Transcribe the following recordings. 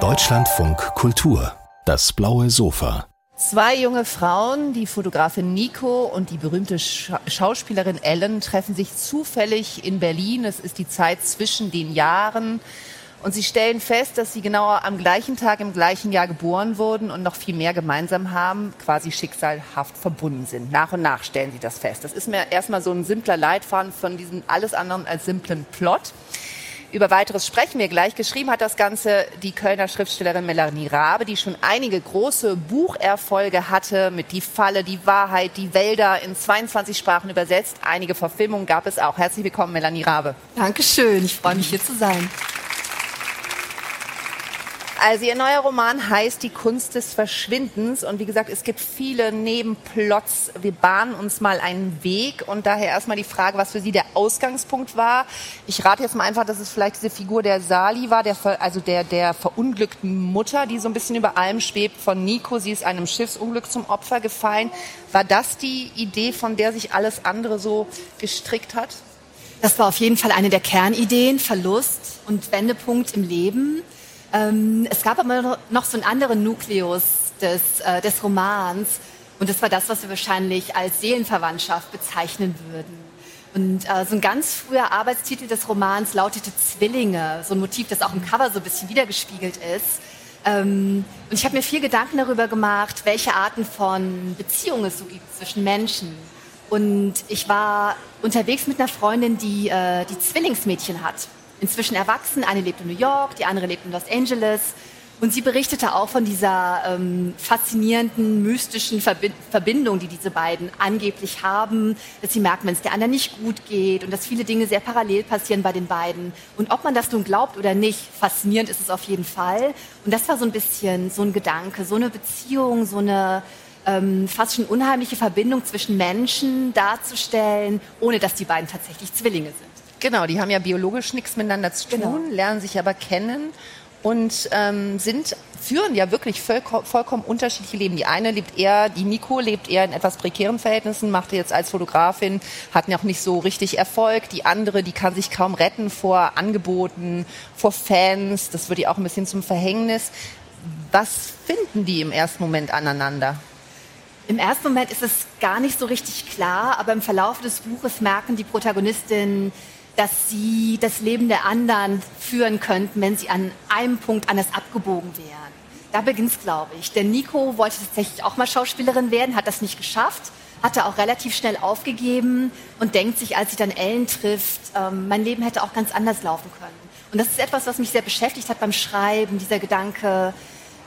Deutschlandfunk Kultur, das blaue Sofa. Zwei junge Frauen, die Fotografin Nico und die berühmte Scha Schauspielerin Ellen, treffen sich zufällig in Berlin. Es ist die Zeit zwischen den Jahren. Und sie stellen fest, dass sie genau am gleichen Tag im gleichen Jahr geboren wurden und noch viel mehr gemeinsam haben, quasi schicksalhaft verbunden sind. Nach und nach stellen sie das fest. Das ist mir erstmal so ein simpler Leitfaden von diesem alles anderen als simplen Plot. Über weiteres sprechen wir gleich. Geschrieben hat das Ganze die Kölner Schriftstellerin Melanie Rabe, die schon einige große Bucherfolge hatte mit Die Falle, Die Wahrheit, Die Wälder in 22 Sprachen übersetzt. Einige Verfilmungen gab es auch. Herzlich willkommen, Melanie Rabe. Dankeschön. Ich freue mich, hier zu sein. Also Ihr neuer Roman heißt Die Kunst des Verschwindens und wie gesagt, es gibt viele Nebenplots. Wir bahnen uns mal einen Weg und daher erstmal die Frage, was für Sie der Ausgangspunkt war. Ich rate jetzt mal einfach, dass es vielleicht diese Figur der Sali war, der, also der, der verunglückten Mutter, die so ein bisschen über allem schwebt von Nico. Sie ist einem Schiffsunglück zum Opfer gefallen. War das die Idee, von der sich alles andere so gestrickt hat? Das war auf jeden Fall eine der Kernideen, Verlust und Wendepunkt im Leben. Ähm, es gab aber noch so einen anderen Nukleus des, äh, des Romans. Und das war das, was wir wahrscheinlich als Seelenverwandtschaft bezeichnen würden. Und äh, so ein ganz früher Arbeitstitel des Romans lautete Zwillinge, so ein Motiv, das auch im Cover so ein bisschen wiedergespiegelt ist. Ähm, und ich habe mir viel Gedanken darüber gemacht, welche Arten von Beziehungen es so gibt zwischen Menschen. Und ich war unterwegs mit einer Freundin, die, äh, die Zwillingsmädchen hat inzwischen erwachsen. Eine lebt in New York, die andere lebt in Los Angeles. Und sie berichtete auch von dieser ähm, faszinierenden, mystischen Verbi Verbindung, die diese beiden angeblich haben, dass sie merken, wenn es der anderen nicht gut geht und dass viele Dinge sehr parallel passieren bei den beiden. Und ob man das nun glaubt oder nicht, faszinierend ist es auf jeden Fall. Und das war so ein bisschen so ein Gedanke, so eine Beziehung, so eine ähm, fast schon unheimliche Verbindung zwischen Menschen darzustellen, ohne dass die beiden tatsächlich Zwillinge sind. Genau, die haben ja biologisch nichts miteinander zu tun, genau. lernen sich aber kennen und ähm, sind führen ja wirklich voll, vollkommen unterschiedliche Leben. Die eine lebt eher, die Nico lebt eher in etwas prekären Verhältnissen, macht jetzt als Fotografin, hat noch nicht so richtig Erfolg. Die andere, die kann sich kaum retten vor Angeboten, vor Fans. Das wird ihr auch ein bisschen zum Verhängnis. Was finden die im ersten Moment aneinander? Im ersten Moment ist es gar nicht so richtig klar, aber im Verlauf des Buches merken die Protagonistinnen, dass sie das Leben der anderen führen könnten, wenn sie an einem Punkt anders abgebogen wären. Da beginnt es, glaube ich. Denn Nico wollte tatsächlich auch mal Schauspielerin werden, hat das nicht geschafft, hatte auch relativ schnell aufgegeben und denkt sich, als sie dann Ellen trifft, ähm, mein Leben hätte auch ganz anders laufen können. Und das ist etwas, was mich sehr beschäftigt hat beim Schreiben, dieser Gedanke,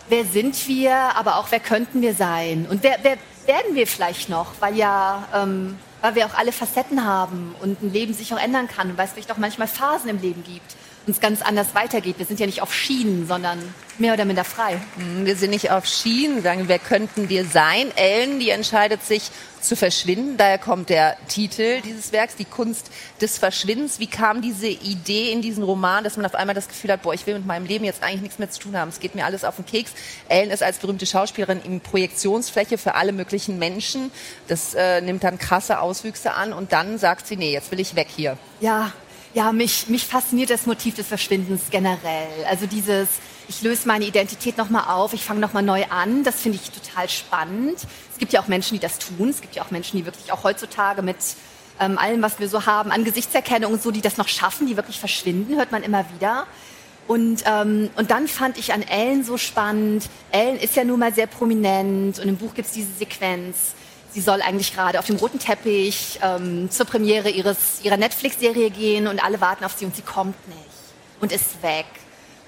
wer sind wir, aber auch wer könnten wir sein? Und wer, wer werden wir vielleicht noch? Weil ja ähm, weil wir auch alle Facetten haben und ein Leben sich auch ändern kann. Und weil es vielleicht auch manchmal Phasen im Leben gibt und es ganz anders weitergeht. Wir sind ja nicht auf Schienen, sondern mehr oder minder frei. Mhm, wir sind nicht auf Schienen, sagen, wer könnten wir sein? Ellen, die entscheidet sich zu verschwinden. Daher kommt der Titel dieses Werks, die Kunst des Verschwindens. Wie kam diese Idee in diesen Roman, dass man auf einmal das Gefühl hat, boah, ich will mit meinem Leben jetzt eigentlich nichts mehr zu tun haben. Es geht mir alles auf den Keks. Ellen ist als berühmte Schauspielerin in Projektionsfläche für alle möglichen Menschen. Das äh, nimmt dann krasse Auswüchse an und dann sagt sie, nee, jetzt will ich weg hier. Ja, ja, mich, mich fasziniert das Motiv des Verschwindens generell. Also dieses, ich löse meine Identität nochmal auf, ich fange nochmal neu an. Das finde ich total spannend. Es gibt ja auch Menschen, die das tun. Es gibt ja auch Menschen, die wirklich auch heutzutage mit ähm, allem, was wir so haben, an Gesichtserkennung und so, die das noch schaffen, die wirklich verschwinden, hört man immer wieder. Und, ähm, und dann fand ich an Ellen so spannend. Ellen ist ja nun mal sehr prominent und im Buch gibt es diese Sequenz sie soll eigentlich gerade auf dem roten Teppich ähm, zur Premiere ihres, ihrer Netflix-Serie gehen und alle warten auf sie und sie kommt nicht und ist weg.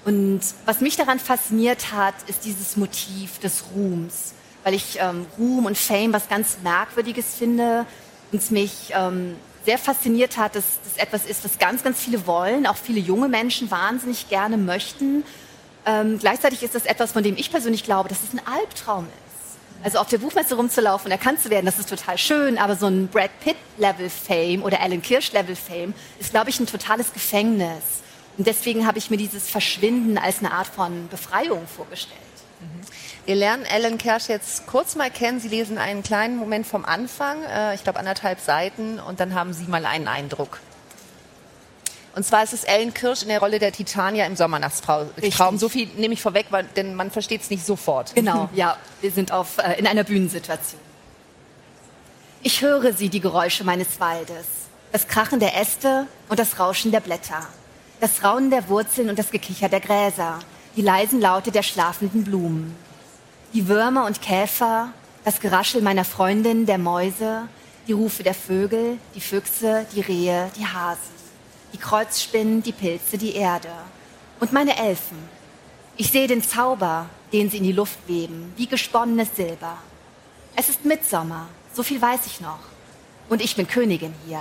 Und was mich daran fasziniert hat, ist dieses Motiv des Ruhms, weil ich ähm, Ruhm und Fame was ganz Merkwürdiges finde und es mich ähm, sehr fasziniert hat, dass das etwas ist, was ganz, ganz viele wollen, auch viele junge Menschen wahnsinnig gerne möchten. Ähm, gleichzeitig ist das etwas, von dem ich persönlich glaube, dass es ein Albtraum ist. Also auf der Buchmesse rumzulaufen, erkannt zu werden, das ist total schön, aber so ein Brad Pitt-Level-Fame oder Alan Kirsch-Level-Fame ist, glaube ich, ein totales Gefängnis. Und deswegen habe ich mir dieses Verschwinden als eine Art von Befreiung vorgestellt. Mhm. Wir lernen Ellen Kirsch jetzt kurz mal kennen. Sie lesen einen kleinen Moment vom Anfang, äh, ich glaube anderthalb Seiten, und dann haben Sie mal einen Eindruck. Und zwar ist es Ellen Kirsch in der Rolle der Titania im Sommernachtstraum. So viel nehme ich vorweg, weil, denn man versteht es nicht sofort. Genau, ja. Wir sind auf, äh, in einer Bühnensituation. Ich höre sie, die Geräusche meines Waldes. Das Krachen der Äste und das Rauschen der Blätter. Das Raunen der Wurzeln und das Gekicher der Gräser. Die leisen Laute der schlafenden Blumen. Die Würmer und Käfer, das Geraschel meiner Freundin, der Mäuse, die Rufe der Vögel, die Füchse, die Rehe, die Hasen die Kreuzspinnen, die Pilze, die Erde. Und meine Elfen. Ich sehe den Zauber, den sie in die Luft weben, wie gesponnenes Silber. Es ist Mitsommer, so viel weiß ich noch. Und ich bin Königin hier.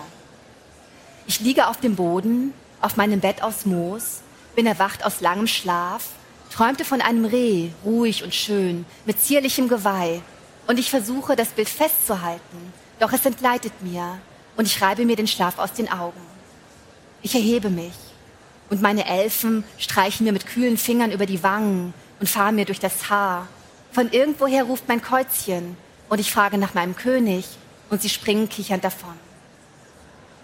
Ich liege auf dem Boden, auf meinem Bett aus Moos, bin erwacht aus langem Schlaf, träumte von einem Reh, ruhig und schön, mit zierlichem Geweih. Und ich versuche, das Bild festzuhalten, doch es entgleitet mir und ich reibe mir den Schlaf aus den Augen. Ich erhebe mich und meine Elfen streichen mir mit kühlen Fingern über die Wangen und fahren mir durch das Haar. Von irgendwoher ruft mein Käuzchen und ich frage nach meinem König und sie springen kichernd davon.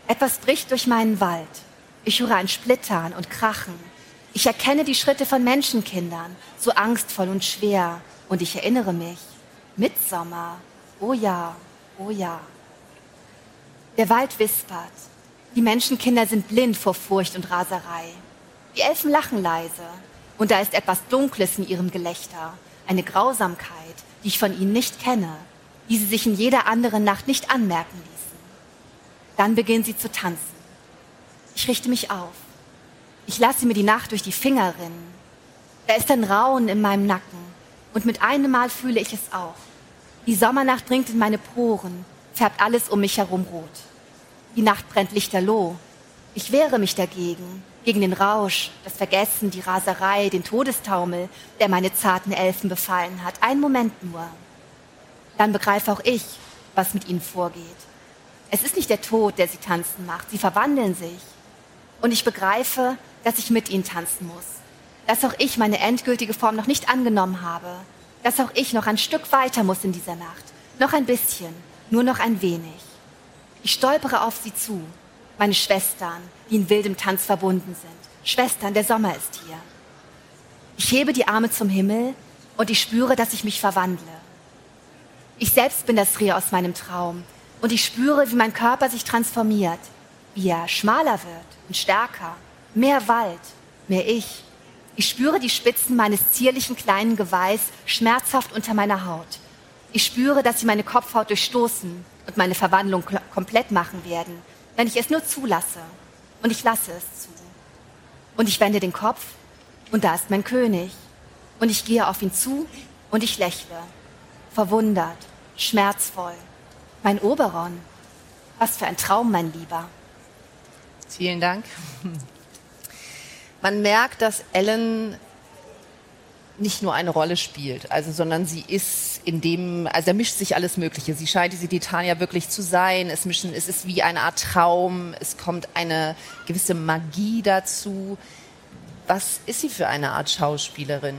Etwas bricht durch meinen Wald. Ich höre ein Splittern und Krachen. Ich erkenne die Schritte von Menschenkindern, so angstvoll und schwer. Und ich erinnere mich. Mitsommer. Oh ja, oh ja. Der Wald wispert. Die Menschenkinder sind blind vor Furcht und Raserei. Die Elfen lachen leise. Und da ist etwas Dunkles in ihrem Gelächter. Eine Grausamkeit, die ich von ihnen nicht kenne, die sie sich in jeder anderen Nacht nicht anmerken ließen. Dann beginnen sie zu tanzen. Ich richte mich auf. Ich lasse mir die Nacht durch die Finger rinnen. Da ist ein Raunen in meinem Nacken. Und mit einem Mal fühle ich es auch. Die Sommernacht dringt in meine Poren, färbt alles um mich herum rot. Die Nacht brennt lichterloh. Ich wehre mich dagegen, gegen den Rausch, das Vergessen, die Raserei, den Todestaumel, der meine zarten Elfen befallen hat. Ein Moment nur. Dann begreife auch ich, was mit ihnen vorgeht. Es ist nicht der Tod, der sie tanzen macht. Sie verwandeln sich. Und ich begreife, dass ich mit ihnen tanzen muss. Dass auch ich meine endgültige Form noch nicht angenommen habe. Dass auch ich noch ein Stück weiter muss in dieser Nacht. Noch ein bisschen, nur noch ein wenig. Ich stolpere auf sie zu, meine Schwestern, die in wildem Tanz verbunden sind. Schwestern, der Sommer ist hier. Ich hebe die Arme zum Himmel und ich spüre, dass ich mich verwandle. Ich selbst bin das Reh aus meinem Traum und ich spüre, wie mein Körper sich transformiert, wie er schmaler wird und stärker, mehr Wald, mehr ich. Ich spüre die Spitzen meines zierlichen kleinen Geweihs schmerzhaft unter meiner Haut. Ich spüre, dass sie meine Kopfhaut durchstoßen und meine Verwandlung komplett machen werden, wenn ich es nur zulasse. Und ich lasse es zu. Und ich wende den Kopf und da ist mein König. Und ich gehe auf ihn zu und ich lächle. Verwundert, schmerzvoll. Mein Oberon. Was für ein Traum, mein Lieber. Vielen Dank. Man merkt, dass Ellen nicht nur eine Rolle spielt, also sondern sie ist in dem, also da mischt sich alles Mögliche. Sie scheint diese Titania wirklich zu sein. Es mischen, es ist wie eine Art Traum. Es kommt eine gewisse Magie dazu. Was ist sie für eine Art Schauspielerin?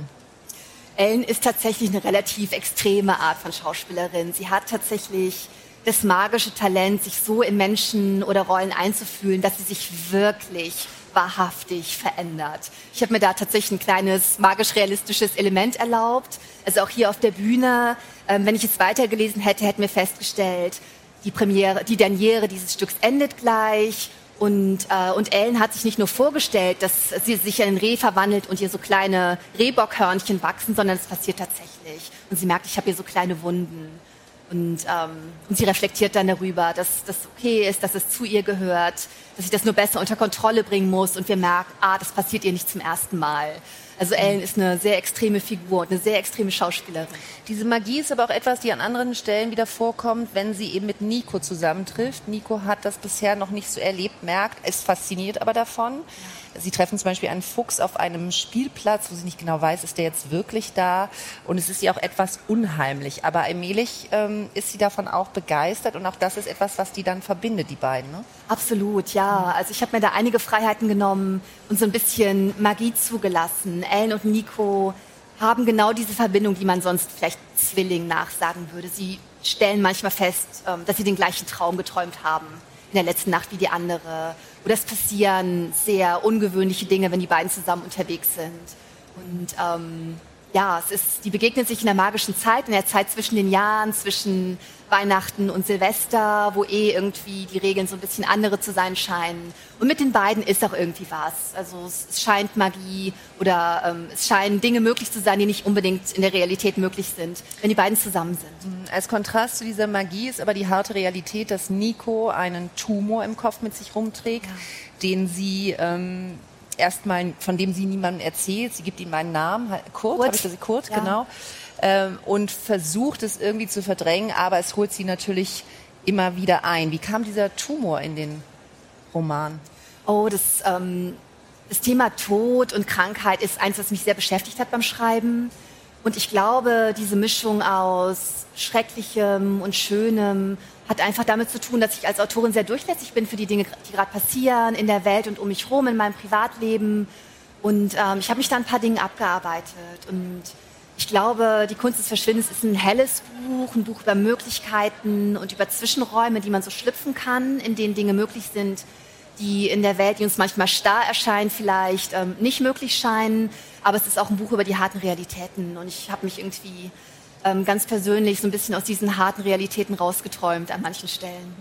Ellen ist tatsächlich eine relativ extreme Art von Schauspielerin. Sie hat tatsächlich das magische Talent, sich so in Menschen oder Rollen einzufühlen, dass sie sich wirklich wahrhaftig verändert. Ich habe mir da tatsächlich ein kleines magisch-realistisches Element erlaubt. Also auch hier auf der Bühne, ähm, wenn ich es weitergelesen hätte, hätten wir festgestellt, die Premiere, die Derniere dieses Stücks endet gleich. Und, äh, und Ellen hat sich nicht nur vorgestellt, dass sie sich in ein Reh verwandelt und ihr so kleine Rehbockhörnchen wachsen, sondern es passiert tatsächlich. Und sie merkt, ich habe hier so kleine Wunden. Und, ähm, und sie reflektiert dann darüber, dass das okay ist, dass es zu ihr gehört, dass ich das nur besser unter Kontrolle bringen muss. Und wir merken, ah, das passiert ihr nicht zum ersten Mal. Also Ellen ist eine sehr extreme Figur und eine sehr extreme Schauspielerin. Diese Magie ist aber auch etwas, die an anderen Stellen wieder vorkommt, wenn sie eben mit Nico zusammentrifft. Nico hat das bisher noch nicht so erlebt, merkt, ist fasziniert aber davon. Sie treffen zum Beispiel einen Fuchs auf einem Spielplatz, wo sie nicht genau weiß, ist der jetzt wirklich da? Und es ist ihr auch etwas unheimlich. Aber allmählich ähm, ist sie davon auch begeistert und auch das ist etwas, was die dann verbindet, die beiden. Ne? Absolut, ja. Also ich habe mir da einige Freiheiten genommen und so ein bisschen Magie zugelassen. Ellen und Nico haben genau diese Verbindung, die man sonst vielleicht Zwilling nachsagen würde. Sie stellen manchmal fest, ähm, dass sie den gleichen Traum geträumt haben in der letzten Nacht wie die andere oder es passieren sehr ungewöhnliche Dinge, wenn die beiden zusammen unterwegs sind. Und ähm, ja, es ist, die begegnen sich in der magischen Zeit, in der Zeit zwischen den Jahren, zwischen Weihnachten und Silvester, wo eh irgendwie die Regeln so ein bisschen andere zu sein scheinen. Und mit den beiden ist auch irgendwie was. Also es, scheint Magie oder ähm, es scheinen Dinge möglich zu sein, die nicht unbedingt in der Realität möglich sind, wenn die beiden zusammen sind. Mhm. Als Kontrast zu dieser Magie ist aber die harte Realität, dass Nico einen Tumor im Kopf mit sich rumträgt, ja. den sie ähm, erstmal, von dem sie niemandem erzählt. Sie gibt ihm einen Namen, Kurt, Kurt. habe ich das Kurt, ja. genau. Ähm, und versucht es irgendwie zu verdrängen, aber es holt sie natürlich immer wieder ein. Wie kam dieser Tumor in den Roman? Oh, das, ähm, das Thema Tod und Krankheit ist eins, was mich sehr beschäftigt hat beim Schreiben. Und ich glaube, diese Mischung aus Schrecklichem und Schönem hat einfach damit zu tun, dass ich als Autorin sehr durchlässig bin für die Dinge, die gerade passieren in der Welt und um mich herum, in meinem Privatleben. Und ähm, ich habe mich da ein paar Dinge abgearbeitet. Und ich glaube, Die Kunst des Verschwindens ist ein helles Buch, ein Buch über Möglichkeiten und über Zwischenräume, die man so schlüpfen kann, in denen Dinge möglich sind, die in der Welt, die uns manchmal starr erscheinen, vielleicht ähm, nicht möglich scheinen. Aber es ist auch ein Buch über die harten Realitäten. Und ich habe mich irgendwie ähm, ganz persönlich so ein bisschen aus diesen harten Realitäten rausgeträumt an manchen Stellen.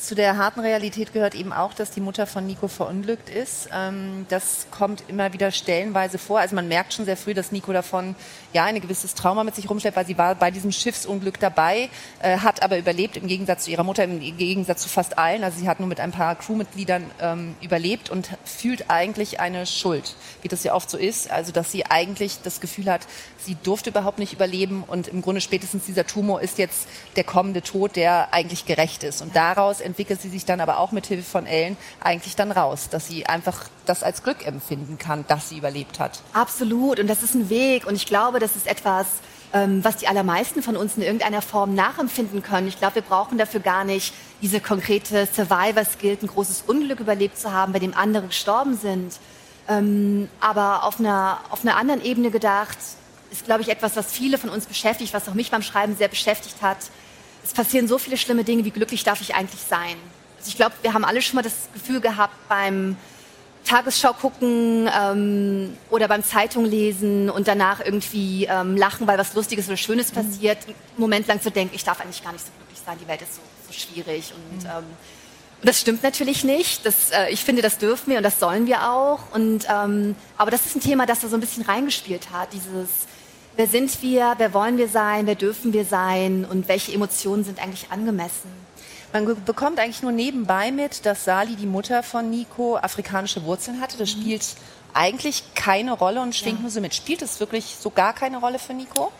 Zu der harten Realität gehört eben auch, dass die Mutter von Nico verunglückt ist. Ähm, das kommt immer wieder stellenweise vor. Also man merkt schon sehr früh, dass Nico davon ja ein gewisses Trauma mit sich rumschleppt, weil sie war bei diesem Schiffsunglück dabei, äh, hat aber überlebt im Gegensatz zu ihrer Mutter, im Gegensatz zu fast allen. Also sie hat nur mit ein paar Crewmitgliedern ähm, überlebt und fühlt eigentlich eine Schuld, wie das ja oft so ist. Also dass sie eigentlich das Gefühl hat, sie durfte überhaupt nicht überleben und im Grunde spätestens dieser Tumor ist jetzt der kommende Tod, der eigentlich gerecht ist. Und daraus entwickelt sie sich dann aber auch mit Hilfe von Ellen eigentlich dann raus, dass sie einfach das als Glück empfinden kann, dass sie überlebt hat. Absolut. Und das ist ein Weg. Und ich glaube, das ist etwas, ähm, was die allermeisten von uns in irgendeiner Form nachempfinden können. Ich glaube, wir brauchen dafür gar nicht diese konkrete Survivor-Skill, ein großes Unglück überlebt zu haben, bei dem andere gestorben sind. Ähm, aber auf einer, auf einer anderen Ebene gedacht, ist, glaube ich, etwas, was viele von uns beschäftigt, was auch mich beim Schreiben sehr beschäftigt hat. Es passieren so viele schlimme Dinge, wie glücklich darf ich eigentlich sein? Also ich glaube, wir haben alle schon mal das Gefühl gehabt beim Tagesschau gucken ähm, oder beim Zeitung lesen und danach irgendwie ähm, lachen, weil was Lustiges oder Schönes mhm. passiert, einen Moment lang zu denken, ich darf eigentlich gar nicht so glücklich sein, die Welt ist so, so schwierig. Und, mhm. ähm, das stimmt natürlich nicht. Das, äh, ich finde, das dürfen wir und das sollen wir auch. Und, ähm, aber das ist ein Thema, das da so ein bisschen reingespielt hat, dieses Wer sind wir? Wer wollen wir sein? Wer dürfen wir sein? Und welche Emotionen sind eigentlich angemessen? Man bekommt eigentlich nur nebenbei mit, dass Sali, die Mutter von Nico, afrikanische Wurzeln hatte. Das mhm. spielt eigentlich keine Rolle und schwingt ja. nur so mit. Spielt es wirklich so gar keine Rolle für Nico?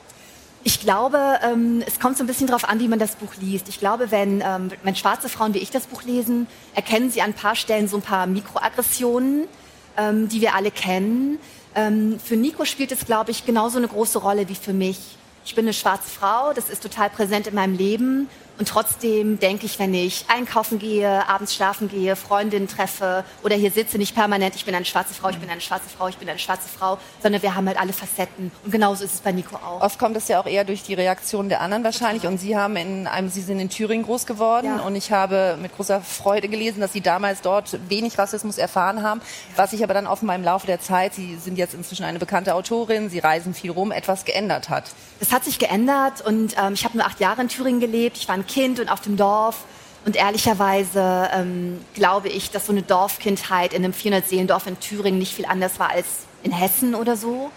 Ich glaube, ähm, es kommt so ein bisschen darauf an, wie man das Buch liest. Ich glaube, wenn, ähm, wenn schwarze Frauen wie ich das Buch lesen, erkennen sie an ein paar Stellen so ein paar Mikroaggressionen, ähm, die wir alle kennen. Ähm, für Nico spielt es, glaube ich, genauso eine große Rolle wie für mich. Ich bin eine schwarze Frau, das ist total präsent in meinem Leben und trotzdem denke ich, wenn ich einkaufen gehe, abends schlafen gehe, Freundinnen treffe oder hier sitze, nicht permanent, ich bin eine schwarze Frau, ich bin eine schwarze Frau, ich bin eine schwarze Frau, sondern wir haben halt alle Facetten. Und genauso ist es bei Nico auch. Oft kommt es ja auch eher durch die Reaktion der anderen wahrscheinlich. Und Sie haben in einem, Sie sind in Thüringen groß geworden ja. und ich habe mit großer Freude gelesen, dass Sie damals dort wenig Rassismus erfahren haben. Was sich aber dann offenbar im Laufe der Zeit, Sie sind jetzt inzwischen eine bekannte Autorin, Sie reisen viel rum, etwas geändert hat. Es hat sich geändert und ähm, ich habe nur acht Jahre in Thüringen gelebt. Ich war ein Kind und auf dem Dorf. Und ehrlicherweise ähm, glaube ich, dass so eine Dorfkindheit in einem 400-Seelendorf in Thüringen nicht viel anders war als in Hessen oder so.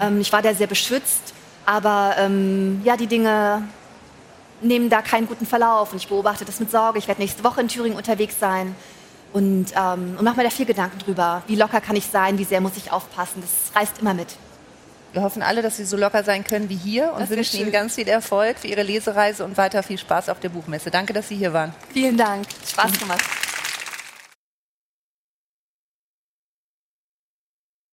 Ähm, ich war da sehr beschützt, aber ähm, ja, die Dinge nehmen da keinen guten Verlauf. Und ich beobachte das mit Sorge. Ich werde nächste Woche in Thüringen unterwegs sein und, ähm, und mache mir da viel Gedanken drüber. Wie locker kann ich sein? Wie sehr muss ich aufpassen? Das reißt immer mit. Wir hoffen alle, dass Sie so locker sein können wie hier und wünschen Ihnen ganz viel Erfolg für Ihre Lesereise und weiter viel Spaß auf der Buchmesse. Danke, dass Sie hier waren. Vielen Dank. Spaß gemacht.